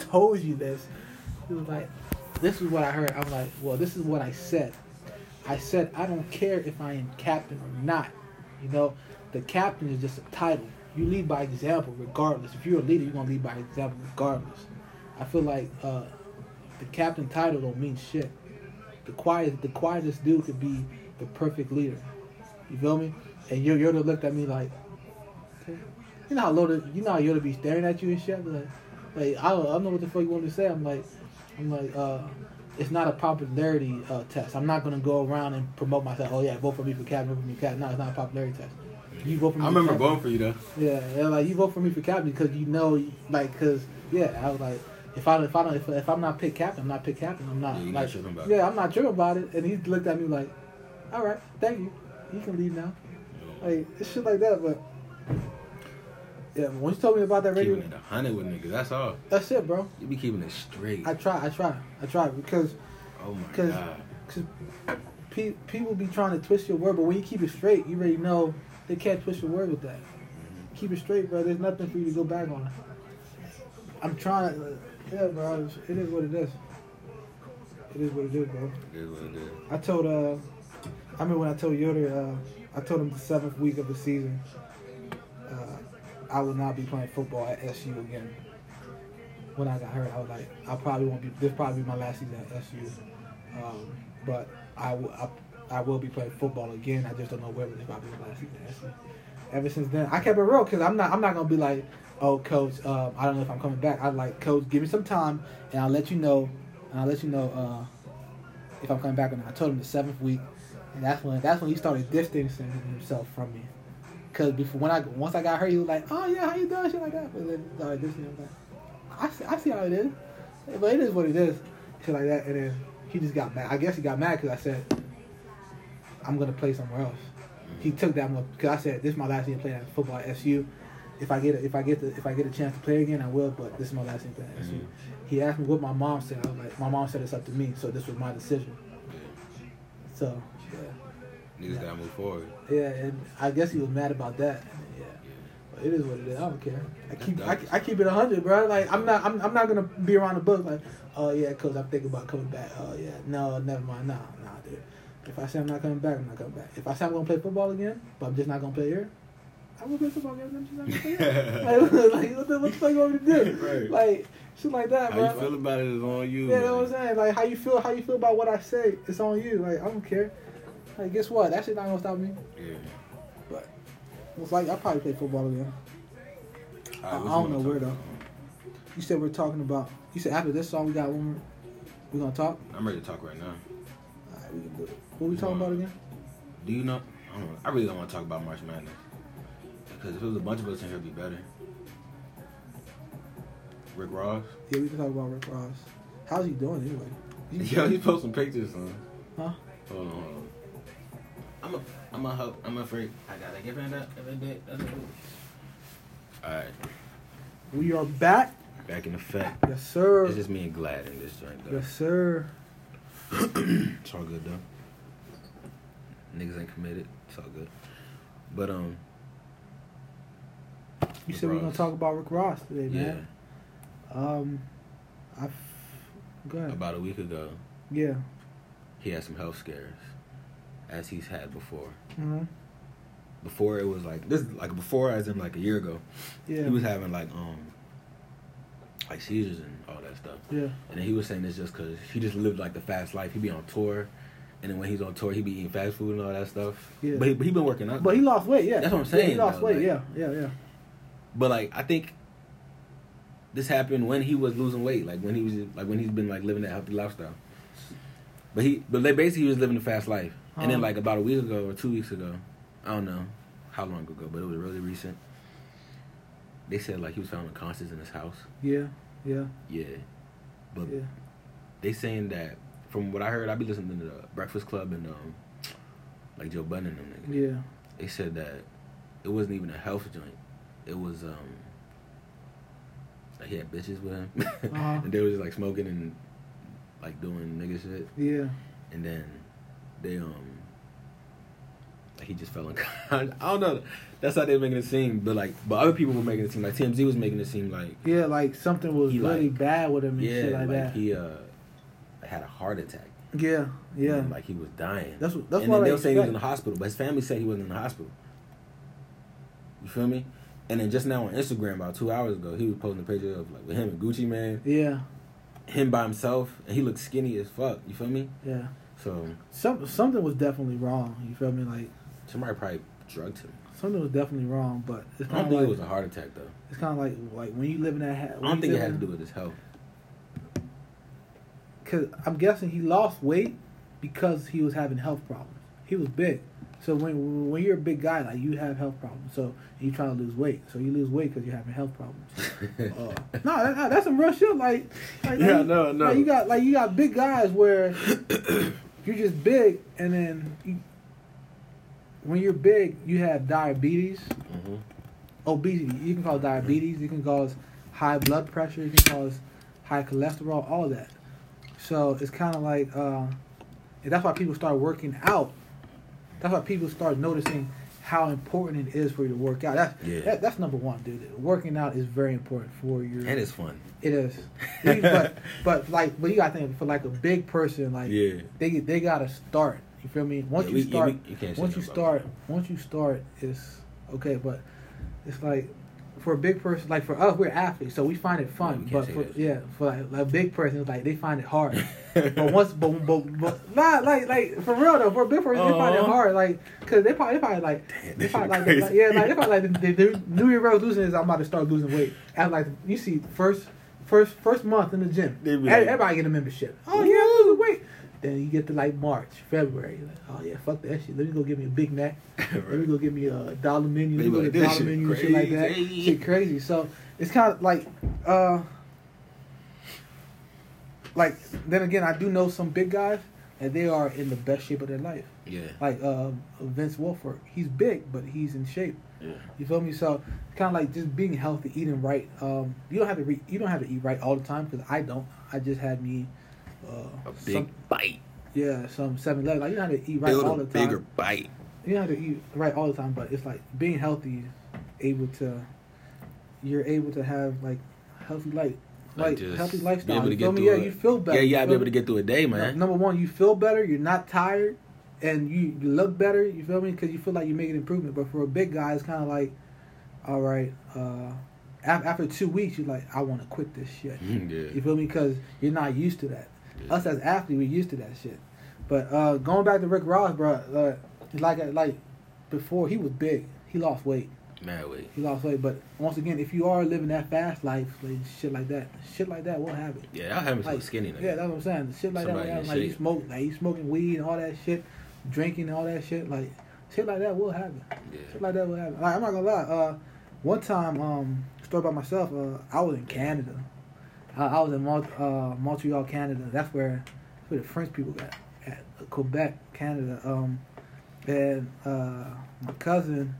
told you this. He was like, this is what I heard. I'm like, well, this is what I said. I said I don't care if I am captain or not. You know, the captain is just a title. You lead by example, regardless. If you're a leader, you're gonna lead by example, regardless. I feel like uh, the captain title don't mean shit. The quiet, the quietest dude could be the perfect leader. You feel me? And to looked at me like, okay. you know how Yoda, you Yoda be staring at you and shit. Like, like I don't, I don't know what the fuck you want me to say. I'm like, I'm like, uh, it's not a popularity uh, test. I'm not gonna go around and promote myself. Oh yeah, vote for me for captain, vote for me for captain. No, it's not a popularity test. You vote for me. I remember voting for you though. Yeah, yeah, like you vote for me for captain because you know, like, cause yeah, I was like, if I if I don't if, if I'm not picked captain, I'm not picked captain. I'm not Yeah, you're not like, tripping about it. yeah, I'm not tripping about it. And he looked at me like, all right, thank you. You can leave now. Like it's shit like that, but yeah, when you told me about that radio, Keeping it hundred with niggas. That's all. that's it, bro. You be keeping it straight. I try, I try, I try because oh my Cause- god. cause pe- people be trying to twist your word, but when you keep it straight, you already know they can't twist your word with that. Keep it straight, bro. There's nothing for you to go back on. I'm trying to, yeah, bro. It is what it is. It is what it is, bro. It is what it is. I told, uh, I remember when I told Yoder, uh, I told him the seventh week of the season, I will not be playing football at SU again. When I got hurt, I was like, I probably won't be. This probably be my last season at SU, um, but I will. I, I will be playing football again. I just don't know whether this probably be my last season at SU. Ever since then, I kept it real because I'm not. I'm not gonna be like, oh, coach. Um, I don't know if I'm coming back. I'm like, coach, give me some time, and I'll let you know. And I'll let you know uh, if I'm coming back or not. I told him the seventh week, and that's when that's when he started distancing himself from me. Cause before when I once I got hurt, he was like, "Oh yeah, how you doing?" Shit like that. But then he started distancing. himself. I see, I see how it is, but it is what it is. Shit like that, and then he just got mad. I guess he got mad because I said, "I'm gonna play somewhere else." He took that one because I said, "This is my last year playing at football at SU. If I get a, if I get the, if I get a chance to play again, I will. But this is my last year playing at SU." Mhm. He asked me what my mom said. I was like, "My mom said it's up to me, so this was my decision." So yeah. Gotta move forward. Yeah, and I guess he was mad about that. Yeah, Yeah. it is what it is. I don't care. I That's keep I. I keep it hundred, bro. Like I'm not I'm, I'm not gonna be around the book like, oh yeah, cause I'm thinking about coming back. Oh yeah, no, never mind. Nah, nah, dude. If I say I'm not coming back, I'm not coming back. If I say I'm gonna play football again, but I'm just not gonna play here, I will play football again. But I'm just not gonna play here. like, like what the what the fuck you want me to do? Right. Like shit like that, How bro. you feel about it is on you. Yeah, that's what I'm saying. Like how you feel, how you feel about what I say, it's on you. Like I don't care. Like guess what? That shit not gonna stop me. Yeah. But it's like I probably play football again. All I right, what don't know where, though. You said we're talking about. You said after this song we got one more. We gonna talk. I'm ready to talk right now. All right, we can do it. What we talking about again? Do you know? I don't know. I really don't want to talk about March Madness because if it was a bunch of us in here, it'd be better. Rick Ross. Yeah, we can talk about Rick Ross. How's he doing anyway? He's- Yo, he posting pictures, son. Huh? Hold on, hold on. I'm a, I'm a hope. I'm afraid. I gotta give it up. Give it up. All right, We are back. back in effect. Yes, sir. It's just me and Glad in this joint, though. Yes, sir. It's all good though. Niggas ain't committed. It's all good. But um, You Rick said we're gonna talk about Rick Ross today, man. yeah, man. Um, I. Go ahead. about a week ago, yeah. he had some health scares, as he's had before. hmm Before it was like this, like before, as in like a year ago, Yeah. he was having like um, like seizures and all that stuff. yeah. And then he was saying this just because he just lived like the fast life. He'd be on tour, and then when he's on tour, he'd be eating fast food and all that stuff. Yeah. But he, but he been working out. But he lost weight. Yeah. That's what I'm Yeah, saying, he lost though, weight. like- yeah. Yeah. Yeah. But like I think this happened when he was losing weight, like when he was like when he's been like living that healthy lifestyle. But he but they basically he was living a fast life. And then Uh-huh. like about a week ago or two weeks ago, I don't know how long ago, but it was really recent. They said like he was found unconscious in his house. Yeah. Yeah. Yeah. But Yeah. they saying that from what I heard, I be listening to the Breakfast Club and um like Joe Budden and them niggas. Yeah. They said that it wasn't even a health joint. It was um like he had bitches with him, Uh-huh. and they was just like smoking and like doing nigga shit. Yeah. And then they um he just fell in. I don't know. That's how they're making it seem, but like, but other people were making it seem like TMZ was making it seem like Yeah, like something was really like- bad with him and yeah, shit like, like that. he uh had a heart attack. yeah, yeah. and, like he was dying. that's what. That's and why then they were saying he was in the hospital, but his family said he wasn't in the hospital. You feel me? And then just now on Instagram, about two hours ago, he was posting a picture of like with him and Gucci Mane, Yeah, him by himself, and he looked skinny as fuck. You feel me? yeah. So Some something was definitely wrong. You feel me? Like somebody probably drugged him. something was definitely wrong. But it's I don't think like it was a heart attack though. it's kind of like like when you live in that. Ha- I don't think it had to do with his health. Because I'm guessing he lost weight because he was having health problems. He was big. So when when you're a big guy, like you have health problems. So you trying to lose weight. So you lose weight because you're having health problems. Uh, no, that- that's some real shit. Like, like Yeah, like, no, no. Like you got like you got big guys where you're just big, and then you, when you're big, you have diabetes, hmm obesity. You can cause diabetes. You can cause high blood pressure. You can cause high cholesterol. All that. So it's kind of like, uh, and that's why people start working out. That's why people start noticing how important it is for you to work out. That's Yeah. that, that's number one, dude. Working out is very important for your. And it's fun. It is, but but like, but you gotta think for like a big person, like Yeah. they they gotta start. You feel me? Once Yeah, you we- yeah, start, we- you once you start, about once you start, it's okay. But it's like for a big person, like for us, we're athletes, so we find it fun. can't but for that. yeah, for like, a big person, like they find it hard. but once, but, but, but not like like for real though. For a big person, they find it Uh-huh. hard, like because they probably they probably like Damn, they probably like, like yeah like they probably like the, the, the New Year resolution is I'm about to start losing weight. And like you see first first first month in the gym, They be every- like- everybody get a membership. Oh yeah, I'm weight. Then you get to like March, February. Like, oh yeah, fuck that shit. Let me go get me a Big Mac. Let me go get me a dollar menu. Let me go get a dollar menu and shit like that. crazy." Shit crazy. So it's kind of like, uh, like then again, I do know some big guys and they are in the best shape of their life. Yeah. Like uh, Vince Wilfork, he's big, but he's in shape. Yeah. You feel me? So it's kind of like just being healthy, eating right. Um, you don't have to re- you don't have to eat right all the time because I don't. I just had me uh, A big some, bite. yeah some seven eleven. Like you don't have to eat right Build all the time. bigger bite. You don't have to eat right all the time, but it's like being healthy, able to you're able to have like healthy life, Like, like healthy be lifestyle. able to You get feel me? through Yeah, it. you feel better. Yeah, you gotta be able to get through a day, man. Number one, you feel better. You're not tired, and you, you look better. You feel me? Because you feel like you're making improvement. But for a big guy, it's kind of like, all right. Uh, after two weeks, you're like, I want to quit this shit. You feel me? Because you're not used to that. Yeah. Us as athletes, we're used to that shit. But uh, going back to Rick Ross, bro, uh, like like before he was big, he lost weight. Mad weight. He lost weight. But once again, if you are living that fast life, like shit like that, shit like that will happen. Yeah, I'll have him so Like, skinny now. Yeah, that's what I'm saying. Shit like Somebody that, will happen. like you smoke, like you smoking weed and all that shit, drinking and all that shit, like shit like that will happen. Shit Yeah. like that will happen. Like, I'm not gonna lie. Uh, one time, um, story about myself. Uh, I was in Canada. I, I was in Mont- uh, Montreal, Canada. That's where, that's where the French people got at Quebec, Canada. Um, and uh, my cousin,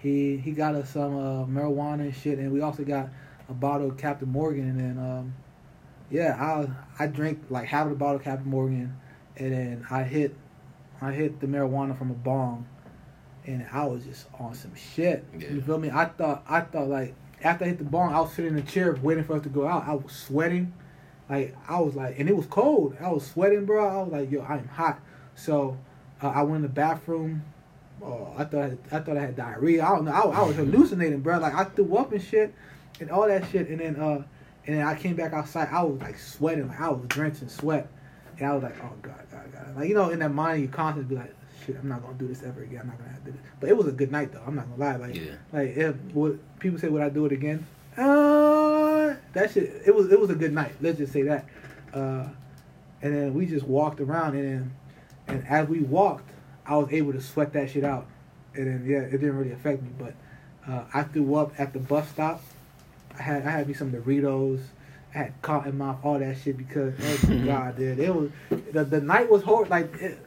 he he got us some uh, marijuana and shit, and we also got a bottle of Captain Morgan, and then um, yeah, I I drank like half of the bottle of Captain Morgan, and then I hit I hit the marijuana from a bong, and I was just on some shit. Yeah. You feel me? I thought I thought like after I hit the bong, I was sitting in a chair waiting for us to go out. I was sweating, like I was like, and it was cold. I was sweating, bro. I was like, yo, I'm hot. So uh, I went in the bathroom. Oh, I thought I, had, I thought I had diarrhea. I don't know. I, I was hallucinating, bro. Like I threw up and shit, and all that shit. And then uh, and then I came back outside. I was like sweating, like I was drenched in sweat. And I was like, oh god, god, god. Like you know, in that mind, you constantly be like, shit, I'm not gonna do this ever again. I'm not gonna have to do this. But it was a good night though. I'm not gonna lie. Like, Yeah. like if would people say would I do it again? Uh, that shit. It was it was a good night. Let's just say that. Uh, and then we just walked around, and then and as we walked, I was able to sweat that shit out. And then yeah, it didn't really affect me, but uh, I threw up at the bus stop. I had I had me some Doritos. I had cotton mouth, all that shit because oh god, dude, it was the the night was hard. Like it,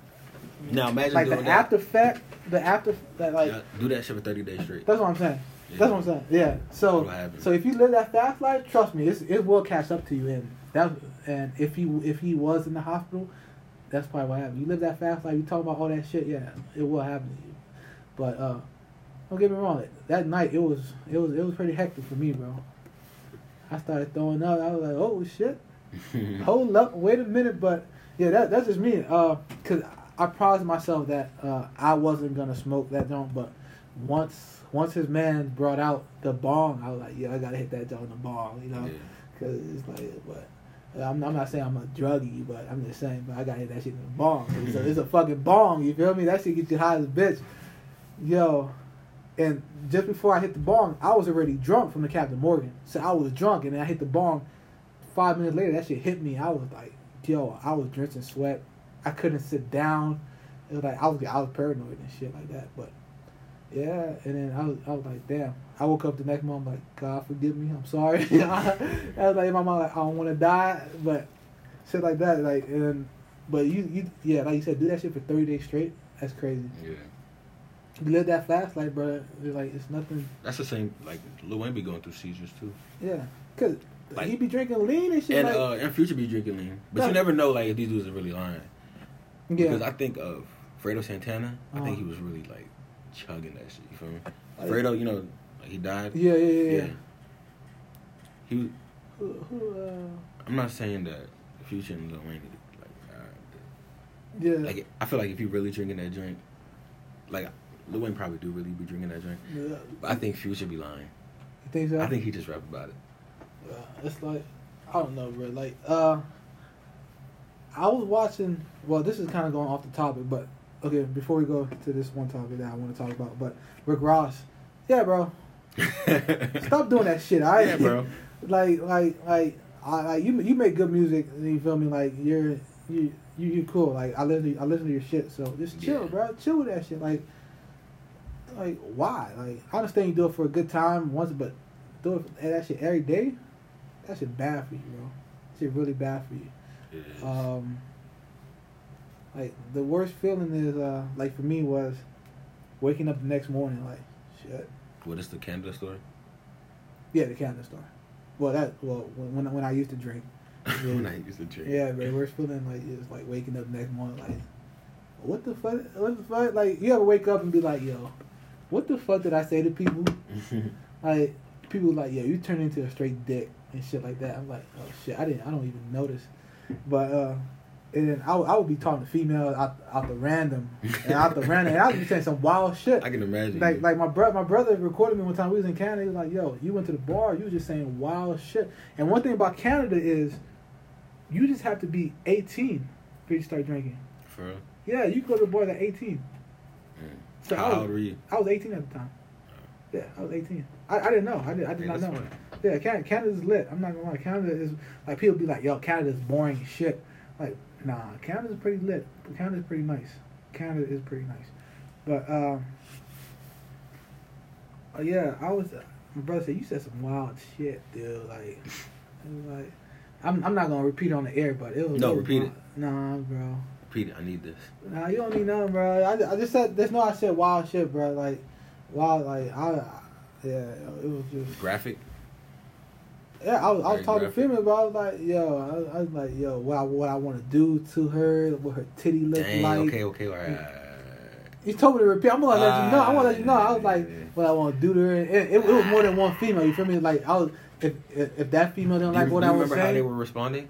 Now imagine like doing the that. after effect, the after that like Yeah, do that shit for thirty days straight. that's what I'm saying. Yeah. That's what I'm saying. Yeah. So so if you live that fast life, trust me, it's, it will catch up to you. And that and if he if he was in the hospital, that's probably what happened. You live that fast life, you talk about all that shit, yeah, it will happen to you. But uh, don't get me wrong. That night it was it was it was pretty hectic for me, bro. I started throwing up. I was like, oh shit. Hold up, wait a minute. But yeah, that that's just me. Uh, cause I promised myself that uh, I wasn't gonna smoke that joint. But once once his man brought out the bong, I was like, yeah, I gotta hit that joint the bong, you know, Yeah. cause it's like, but. I'm, I'm not saying I'm a druggie, but I'm just saying, but I gotta hit that shit in the bong. It's a, it's a fucking bong, you feel me? That shit get you high as a bitch. Yo, and just before I hit the bong, I was already drunk from the Captain Morgan. So I was drunk, and then I hit the bong. Five minutes later, that shit hit me. I was like, yo, I was drenching sweat. I couldn't sit down. It was like I was I was paranoid and shit like that. But yeah, and then I was I was like, damn. I woke up the next morning, like, God forgive me, I'm sorry. I was like, in my mind, like, I don't want to die, but shit like that, like, and but you you yeah, like you said, do that shit for thirty days straight. That's crazy. Yeah. You live that fast, like, bro. It's like it's nothing. That's the same. Like Lil Wayne be going through seizures too, Yeah, cause Like- he be drinking lean and shit. and like, uh, and Future be drinking lean, but Yeah. you never know like if these dudes are really lying. yeah, Because I think of Fredo Santana. I think Uh-huh. he was really like chugging that shit. You feel me? Like- Fredo, you know, he died. yeah, yeah, yeah. yeah. He. was- Who, who, uh, I'm not saying that Future and Lil Wayne. Like, uh, yeah, like I feel like if you really drinking that drink, like Lil Wayne probably do really be drinking that drink. yeah. But I think Future be lying. You think so? I think he just rap about it. Uh, it's like I don't know, bro. Like, uh, I was watching. Well, this is kind of going off the topic, but okay. Before we go to this one topic that I want to talk about, but Rick Ross, yeah, bro, stop doing that shit. I Yeah, bro. like, like, like, I, like you. You make good music. You feel me? Like you're you. You you cool. Like I listen. To, I listen to your shit. So just chill, Yeah. bro. Chill with that shit. Like, like why? Like I understand you do it for a good time once, but do it that shit every day. That shit bad for you, bro. Shit really bad for you. Um, like the worst feeling is uh like for me was waking up the next morning like shit. what is the Canada story? Yeah, the Canada store. Well, that well when when, I used to drink. Yeah. when I used to drink. Yeah, but worst feeling like is like waking up the next morning like, what the fuck? What the fuck? Like you ever wake up and be like, yo, what the fuck did I say to people? Like people like, yeah, you turn into a straight dick and shit like that. I'm like, oh shit, I didn't, I don't even notice. But uh, and then I, would- I would be talking to females out out the random and out the random, and I would be saying some wild shit. I can imagine. Like like my brother my brother recorded me one time. We was in Canada. He was like, "Yo, you went to the bar. You was just saying wild shit." And one thing about Canada is, you just have to be 18 for you to start drinking. For real? Yeah, you go to the bar at 18. Mm. So How I was, old were you? I was 18 at the time. Yeah, I was 18. I, I didn't know. I did, I did Hey, not know. smart. Yeah, Canada, Canada's lit. I'm not gonna lie. Canada is like people be like, "Yo, Canada's boring shit." Like, nah, Canada's pretty lit. Canada's pretty nice. Canada is pretty nice. But um, uh, yeah, I was. My brother said you said some wild shit, dude. Like, like, I'm I'm not gonna repeat on the air, but it was. No, was repeat it. wild. Nah, bro. Pete, I need this. Nah, you don't need nothing, bro. I, I just said there's no. I said wild shit, bro. Like, wild. Like, I. Yeah, it was just. Graphic. Yeah, I was, I was talking to female, but I was like, yo, I, was- I was like, yo, what I, what I want to do to her, what her titty look Dang. like. Okay. Okay. All right. You told me to repeat. I'm gonna let you know. I'm gonna let you know. I was Ah, like, what I want to do to her. And it, it, was more than one female. You feel me? Like I was, if if, if that female didn't Do like you, what do I you was remember how they saying, were responding?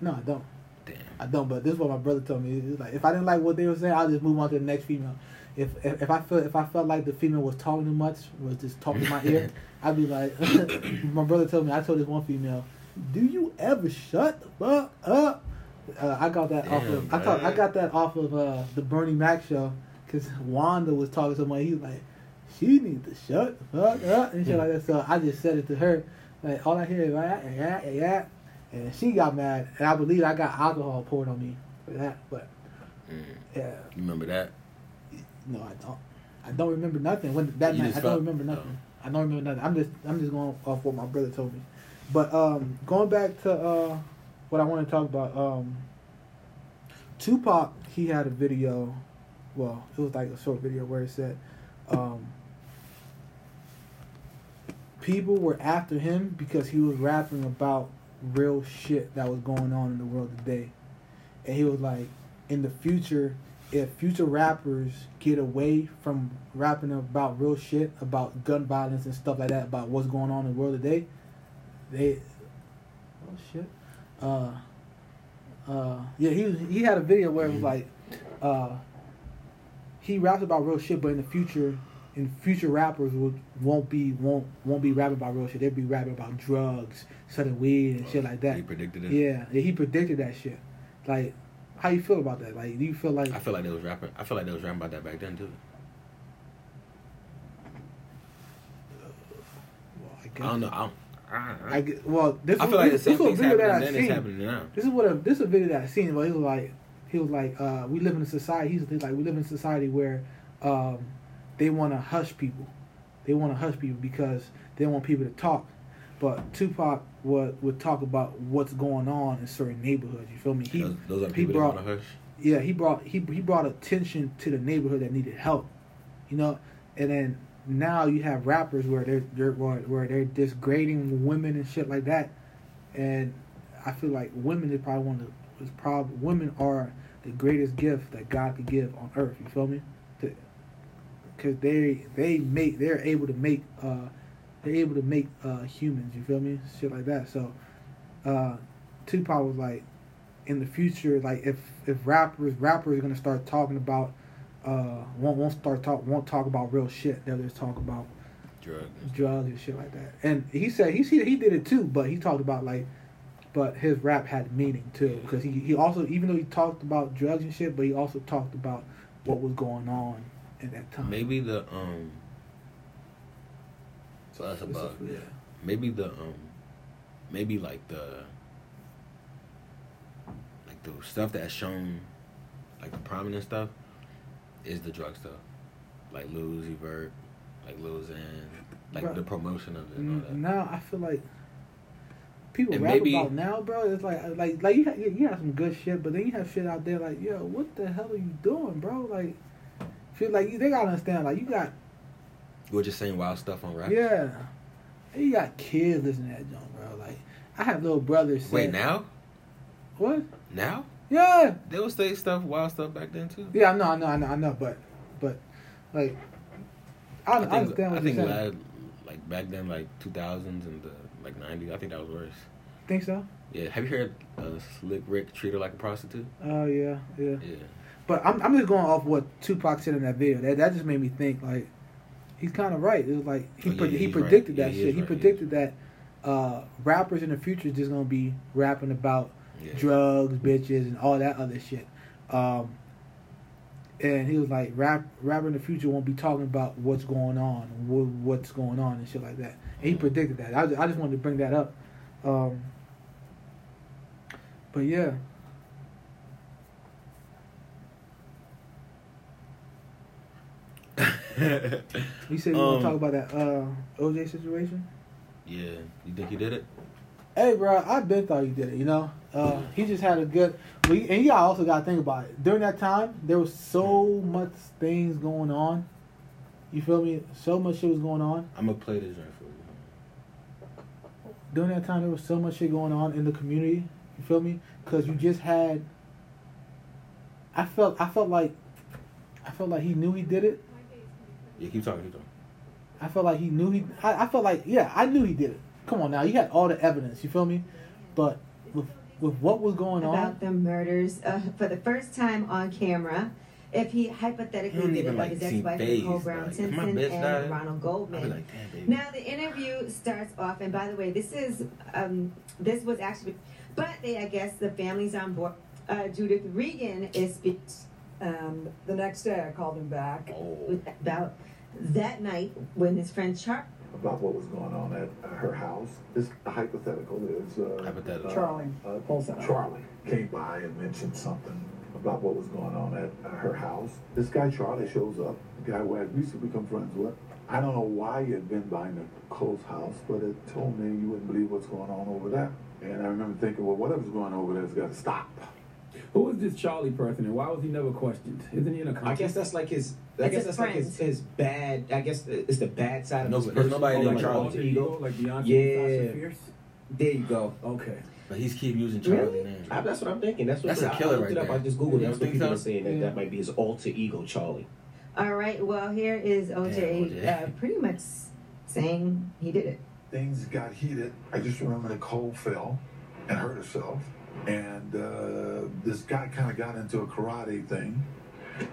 no, I don't. Damn. I don't. But this is what my brother told me. It's like if I didn't like what they were saying, I'll just move on to the next female. If if, if I felt if I felt like the female was talking too much, was just talking in my ear, I'd be like, my brother told me. I told this one female, "Do you ever shut the fuck up?" Uh, I got that off Damn, of I thought I got that off of uh, the Bernie Mac show because Wanda was talking to somebody. He was like, "She needs to shut the fuck up" and shit like that. So I just said it to her. Like all I hear is yeah, yeah, yeah, and she got mad, and I believe I got alcohol poured on me for that. But Mm. yeah, You remember that? No, I don't. I don't remember nothing when that You night. I don't remember nothing. I don't remember nothing. I'm just I'm just going off what my brother told me. But um, going back to uh, what I want to talk about, um, Tupac he had a video. Well, it was like a short video where it said, um, people were after him because he was rapping about real shit that was going on in the world today, and he was like, in the future, if future rappers get away from rapping about real shit about gun violence and stuff like that about what's going on in the world today, they oh shit. Uh uh yeah, he he had a video where it was like uh he raps about real shit, but in the future in future rappers would won't be won't won't be rapping about real shit. They'll be rapping about drugs, selling weed and shit like that. He predicted it. Yeah, yeah, he predicted that shit. Like, how you feel about that? Like, do you feel like I feel like they was rapping. I feel like they was rapping about that back then too. well, I, I don't know. I, don't, I, I get, well, this I was, feel like the this, same this was a video that I seen. happening now. This is what a this is a video that I seen. But he was like, he was like, uh, we live in a society. He's he's like, we live in a society where um, they want to hush people. They want to hush people because they want people to talk. But Tupac would would talk about what's going on in certain neighborhoods. You feel me? He those, those he brought- want to hush. yeah, he brought he he brought attention to the neighborhood that needed help, you know. And then now you have rappers where they're they're where, where they're disgrading women and shit like that, and I feel like women is probably one of the is probably women are the greatest gift that God could give on earth. You feel me? Because they they make they're able to make uh they're able to make uh humans. You feel me? Shit like that. So, uh, Tupac was like in the future, like if if rappers rappers are gonna start talking about uh won't won't start talk won't talk about real shit. They'll just talk about Drugs. drugs and shit like that. And he said he he, he did it too, but he talked about like but his rap had meaning too because he he also even though he talked about drugs and shit, but he also talked about what was going on at that time. Maybe the um. So that's about yeah. maybe the um, maybe like the like the stuff that's shown, like the prominent stuff, is the drug stuff, like Lil Uzi Vert, like Lil Xan, like Bruh. the promotion of it. And all that. Now I feel like people And rap maybe- about now, bro. It's like like like you have, you have some good shit, but then you have shit out there like yo, what the hell are you doing, bro? Like feel like you, they gotta understand like you got We're just saying wild stuff on rap. yeah, you got kids listening to that junk, bro. Like I have little brothers. Wait saying- now? what? Now? Yeah, They would say stuff, wild stuff back then too. yeah, I know, I know, I know, I know, but but like I, I, I understand what I think you're saying. lad, like back then, like two thousands and the like nineties. I think that was worse. Think so? Yeah, have you heard uh, Slick Rick treat her like a prostitute? Oh yeah, yeah. Yeah, But I'm I'm just going off what Tupac said in that video. That that just made me think like he's kind of right. It was like he Oh, yeah, pre- yeah, he right. predicted Yeah, that he shit. He right, predicted that uh, rappers in the future is just gonna be rapping about yeah. drugs, bitches, and all that other shit. Um, and he was like, rap rapper in the future won't be talking about what's going on, what, what's going on, and shit like that. And he predicted that. I just, I just wanted to bring that up. Um, but yeah. You said you want Um, to talk about that uh, OJ situation? yeah, you think he did it? Hey, bro, I been thought he did it. You know, uh, he just had a good. And you also got to think about it. During that time, there was so much things going on. You feel me? So much shit was going on. I'm gonna play this joint for you. During that time, there was so much shit going on in the community. You feel me? Because you just had. I felt. I felt like. I felt like he knew he did it. Yeah, keep talking, keep talking. I felt like he knew he. I, I felt like yeah, I knew he did it. Come on now, you had all the evidence. You feel me? But with with what was going on, about the murders uh, for the first time on camera. If he hypothetically did even, it, like, like his see ex-wife face, Nicole Brown like, Simpson my and died, Ronald Goldman. like. Now the interview starts off, and by the way, this is um, this was actually, but they, I guess, the family's on board. Uh, Judith Regan is speaking And the next day I called him back. oh, about that night when his friend Char about what was going on at uh, her house. This hypothetical is uh, Hypothetical. uh, Charlie uh, Olsen. Charlie came by and mentioned something about what was going on at uh, her house. This guy Charlie shows up, the guy who I recently become friends with. I don't know why he had been by Nicole's house, but it told me you wouldn't believe what's going on over there. And I remember thinking, well, whatever's going on over there has got to stop. Who is this Charlie person and why was he never questioned? Isn't he in a country? I guess that's like his. I It's guess his that's like his, his bad. I guess it's the bad side of No, his there's person. nobody Oh, named like Charlie. alter ego. like Beyonce Yeah. Fierce? There you go. Okay. But he's keep using Charlie Really? name. I, that's what I'm thinking. That's what That's a I, killer I right it up. there. I just googled. You it. That's what people so? are saying that Yeah. that might be his alter ego, Charlie. All right. Well, here is OJ, OJ. Uh, pretty much saying he did it. things got heated. I just remember Nicole fell and hurt herself. And uh, this guy kind of got into a karate thing.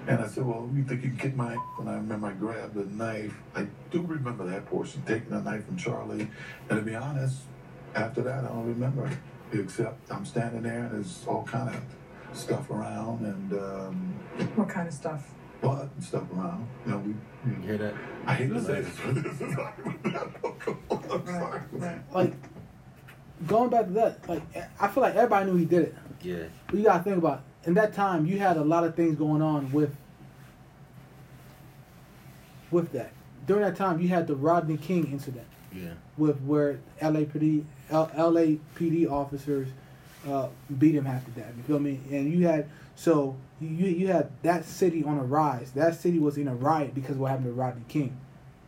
And I said, Well, you think you can kick my ass? And I remember I grabbed a knife. I do remember that portion, taking a knife from Charlie. And to be honest, after that, I don't remember. Except I'm standing there and there's all kind of stuff around and um, What kind of stuff? blood and stuff around. You know, we. You hear that? I hate to say this, but this is I'm sorry. Like going back to that, like I feel like everybody knew he did it. Yeah. But you gotta think about in that time you had a lot of things going on with with that. During that time you had the Rodney King incident Yeah. with where LAPD L, LAPD officers uh, beat him half to death. You feel me? And you had so you you had that city on a rise. That city was in a riot because of what happened to Rodney King,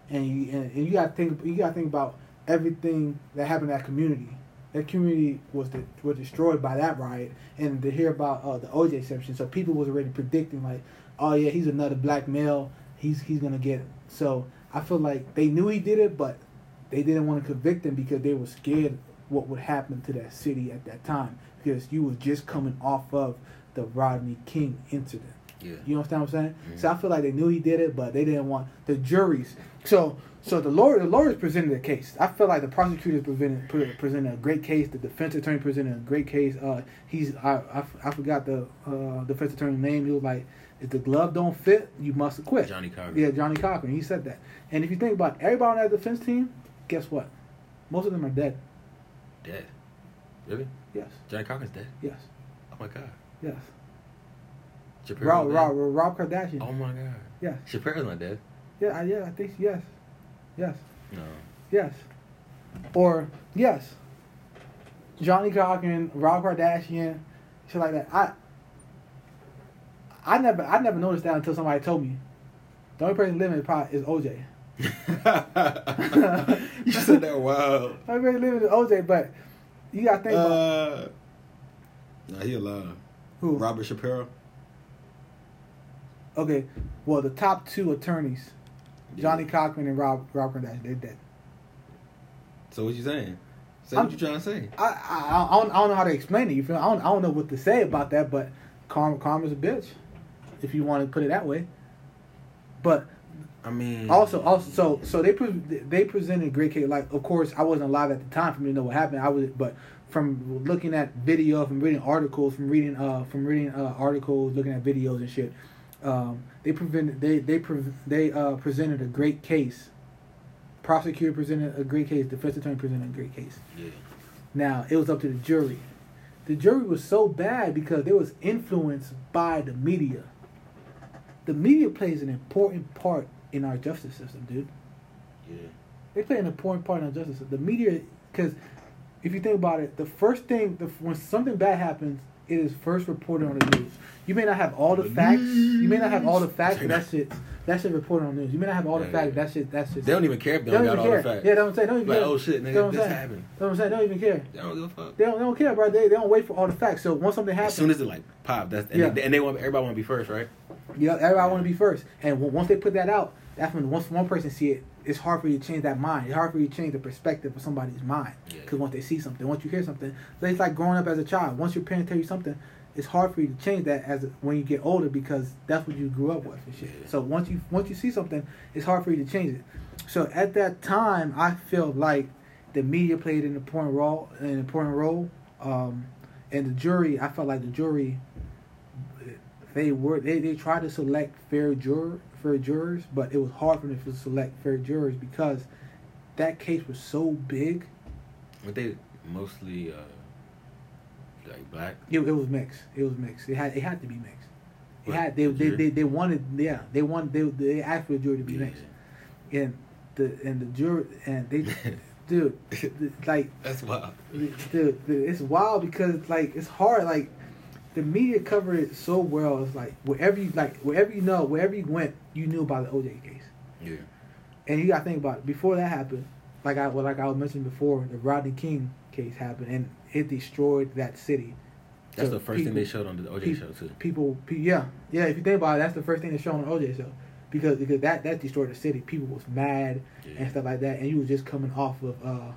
and you and, and you got to think you got to think about everything that happened in that community. That community was de- was destroyed by that riot, and to hear about uh, the OJ exception, so people was already predicting like, oh yeah, he's another black male. He's he's gonna get it. So I feel like they knew he did it, but they didn't want to convict him because they were scared what would happen to that city at that time because you was just coming off of the Rodney King incident. Yeah. You understand what I'm saying? Mhm. So I feel like they knew he did it, but they didn't want the juries. So so the lawyer the lawyers presented a case. I feel like the prosecutors presented pre- presented a great case. The defense attorney presented a great case. Uh, he's I, I, I forgot the uh, defense attorney's name. He was like, if the glove don't fit, you must acquit. Johnnie Cochran. Yeah, Johnnie Cochran. He said that. And if you think about it, everybody on that defense team, guess what? Most of them are dead. Dead. Really? Yes. Johnnie Cochran's dead. Yes. Oh my god. Yes. Shapiro's Rob. Rob, Rob Kardashian. Oh my god. Yes. Shapiro's not dead. Yeah, I- yeah, I think yes. Yes. No. Yes. Or yes. Johnnie Cochran, Rob Kardashian, shit like that. I I never I never noticed that until somebody told me. The only person living is probably is OJ. you said that wow. The only person living is OJ, but you gotta think about Uh, no, he alive. who. Robert Shapiro. Okay, well the top two attorneys, Johnnie Cochran and Rob Rob Kardashian, they're dead. So what you saying? Say I'm- what you trying to say. I, I I don't, I don't know how to explain it. You feel? I don't I don't know what to say about that. But karma karma's a bitch, if you want to put it that way. But I mean, also also so so they pre- they presented great case. Like of course I wasn't alive at the time for me to know what happened. I was but from looking at video, from reading articles, from reading uh from reading uh articles, looking at videos and shit. Um, they prevented they they pre- they uh presented a great case. Prosecutor presented a great case. Defense attorney presented a great case. Yeah. Now it was up to the jury. The jury was so bad because they was influenced by the media. The media plays an important part in our justice system, dude. Yeah. They play an important part in our justice system. The media, because if you think about it, the first thing, the, when something bad happens, it is first reported on the news. You may not have all the facts. You may not have all the facts, but that shit, that shit reported on the news. You may not have all the Yeah, facts. yeah. That shit, that shit. They don't even care if they, They don't, got all the facts. Yeah, they don't say. They don't even like, care. oh shit, They nigga, this happened. They don't say. They don't even care. They don't give a fuck. They don't, they don't care, bro. They, they don't wait for all the facts. So once something happens, As soon as it like pop, that's and, Yeah. they, and they want everybody want to be first, right? yeah, everybody want to be first. And once they put that out, that's when once one person see it, it's hard for you to change that mind. It's hard for you to change the perspective of somebody's mind. Yeah. Because once they see something, once you hear something, it's like growing up as a child. Once your parents tell you something, it's hard for you to change that as when you get older because that's what you grew up with and shit. Yeah. So once you once you see something, it's hard for you to change it. So at that time, I feel like the media played an important role, an important role, um, and the jury. I felt like the jury they were they, they tried to select fair juror fair jurors, but it was hard for them to select fair jurors because that case was so big. But they mostly uh, like black. It, it was mixed. It was mixed. It had it had to be mixed. It had they, the they, they they wanted yeah they wanted they they asked for the jury to be Yeah. mixed and the and the jury and they dude the- like That's wild. dude, dude, it's wild because it's like it's hard like the media covered it so well it's like wherever you like wherever you know wherever you went you knew about the OJ case Yeah. and you got to think about it before that happened like I well, like I was mentioning before the Rodney King case happened, and it destroyed that city. That's So the first thing they showed on the OJ show too. People, pe- yeah, yeah. If you think about it, that's the first thing they showed on the OJ show because because that that destroyed the city. People was mad and stuff like that, and you was just coming off of uh,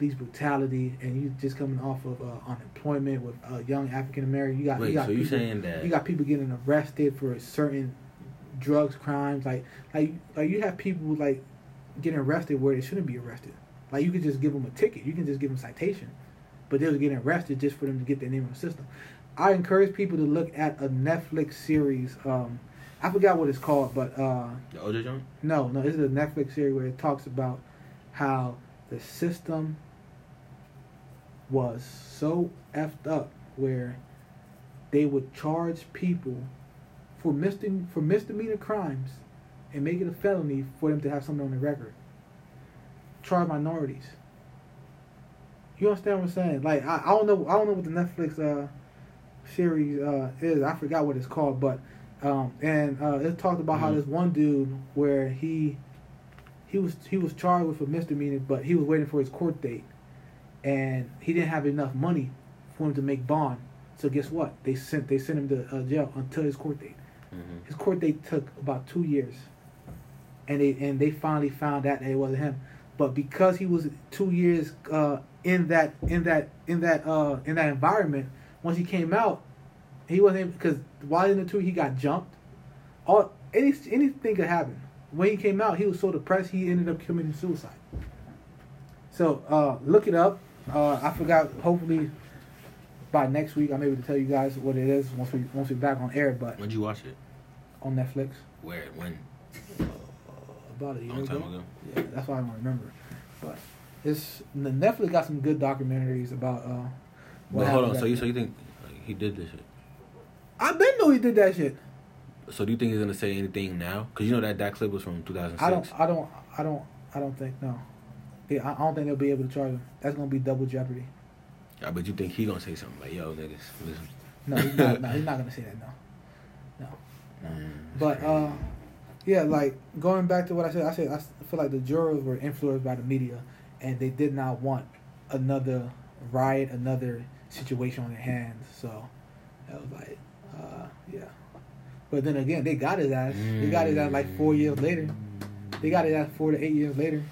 police brutality, and you just coming off of uh, unemployment with uh, young African American. You got you Wait, got so you people, saying that? you got people getting arrested for certain drugs crimes like like like you have people like getting arrested where they shouldn't be arrested like you could just give them a ticket you can just give them citation but they was getting arrested just for them to get their name on the system i encourage people to look at a netflix series um i forgot what it's called but uh the OJ joint? no no this is a netflix series where it talks about how the system was so effed up where they would charge people for misdem- for misdemeanor crimes and make it a felony for them to have something on their record. Charge minorities. You understand what I'm saying? Like I, I don't know I don't know what the Netflix uh, series uh, is. I forgot what it's called, but um, and uh, it talked about how Mhm. this one dude where he he was he was charged with a misdemeanor, but he was waiting for his court date, and he didn't have enough money for him to make bond. So guess what? They sent they sent him to uh, jail until his court date. Mm-hmm. His court date took about two years, and they and they finally found out that it wasn't him. But because he was two years uh, in that in that in that uh, in that environment, once he came out, he wasn't because while in the two he got jumped. All any anything could happen. When he came out, he was so depressed he ended up committing suicide. So uh, look it up. Uh, I forgot. Hopefully, by next week I'm able to tell you guys what it is once we once we're back on air. But When'd you watch it? on Netflix Where? When? about a year Long time ago. ago. Yeah, that's why I don't remember. But it's the Netflix got some good documentaries about. Uh, But hold on. So you so you think like, he did this shit? I been know he did that shit. So do you think he's gonna say anything now? Because you know that that clip was from 2006. I don't. I don't. I don't. I don't think no. Yeah, I I don't think they'll be able to charge him. That's gonna be double jeopardy. I bet you think he gonna say something like, "Yo, niggas, listen." No, he's not. no, he's not gonna say that. No. No. Mm, But uh, yeah, like going back to what I said, I said I feel like the jurors were influenced by the media, and they did not want another riot, another situation on their hands. So that was like, uh, yeah. But then again, they got his ass. They got his ass like four years later. They got his ass four to eight years later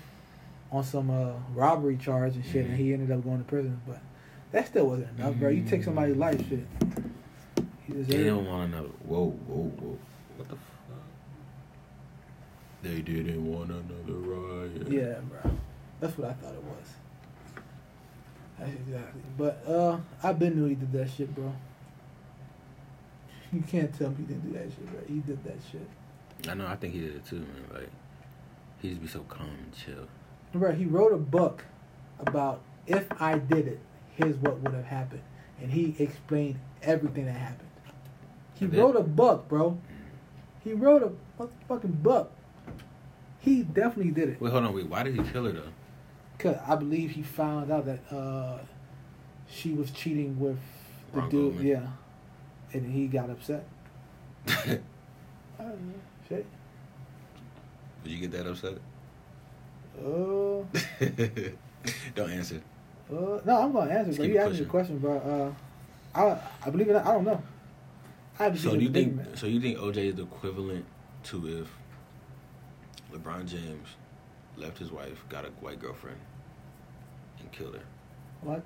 on some uh, robbery charge and shit, and he ended up going to prison. But that still wasn't enough, bro. You take somebody's life, shit. He They don't want another. Whoa, whoa, whoa! What the fuck? They didn't want another riot. Yeah, bro. That's what I thought it was. That's exactly. But uh, I been knew he did that shit, bro. You can't tell me he didn't do that shit, bro. He did that shit. I know. I think he did it too, man. Like he just be so calm and chill. Bro, he wrote a book about if I did it, here's what would have happened, and he explained everything that happened. He wrote a book, bro. He wrote a fucking book. He definitely did it. Wait, hold on. Wait, why did he kill her though? Cause I believe he found out that uh, she was cheating with the dude. Yeah, and he got upset. I don't know. Shit. Did you get that upset? Uh, don't answer. uh, no, I'm gonna answer, Just bro. You asked me the question, bro. Uh, I I believe it. I don't know. I So do you think? man. So you think OJ is the equivalent to if LeBron James left his wife, got a white girlfriend, and killed her? what?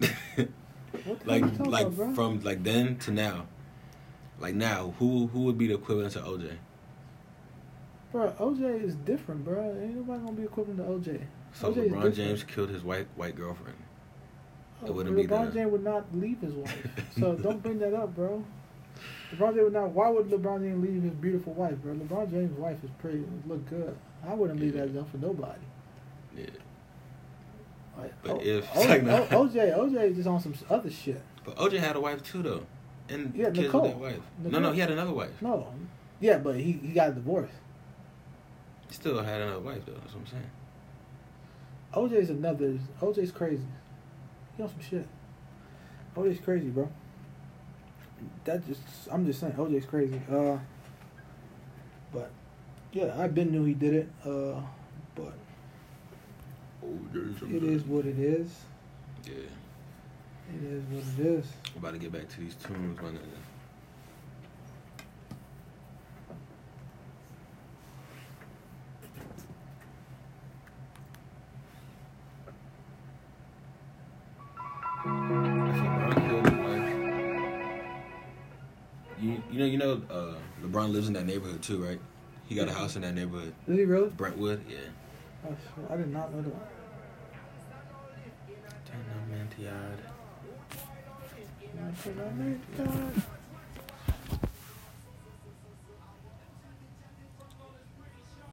What like hell you talking like about, from like then to now. Like now, who who would be the equivalent to OJ? Bro, OJ is different, bro. Ain't nobody gonna be equivalent to OJ. So OJ LeBron. James killed his white white girlfriend. It Oh, wouldn't be LeBron James would not leave his wife. so don't bring that up, bro. LeBron James would not. Why would LeBron James leave his beautiful wife, bro? LeBron James' wife is pretty, look good. I wouldn't leave Yeah. that young for nobody. Yeah. Like, But O- if- O- like. O- OJ, OJ is just on some other shit. But OJ had a wife too though. And Yeah, Nicole. wife. No, no, he had another wife. No, yeah, but he he got a divorce. He still had another wife though, that's what I'm saying. OJ's another. OJ's crazy. He on some shit. OJ's crazy, bro. That just. I'm just saying, OJ's crazy. Uh. But, yeah, I've been knew he did it. Uh, but OJ it is what it is. Yeah. It is what it is. I'm about to get back to these tunes, my nigga. Lives in that neighborhood too, right? He got a house in that neighborhood, Is he really? Brentwood. Yeah. Oh, shit. I did not know that.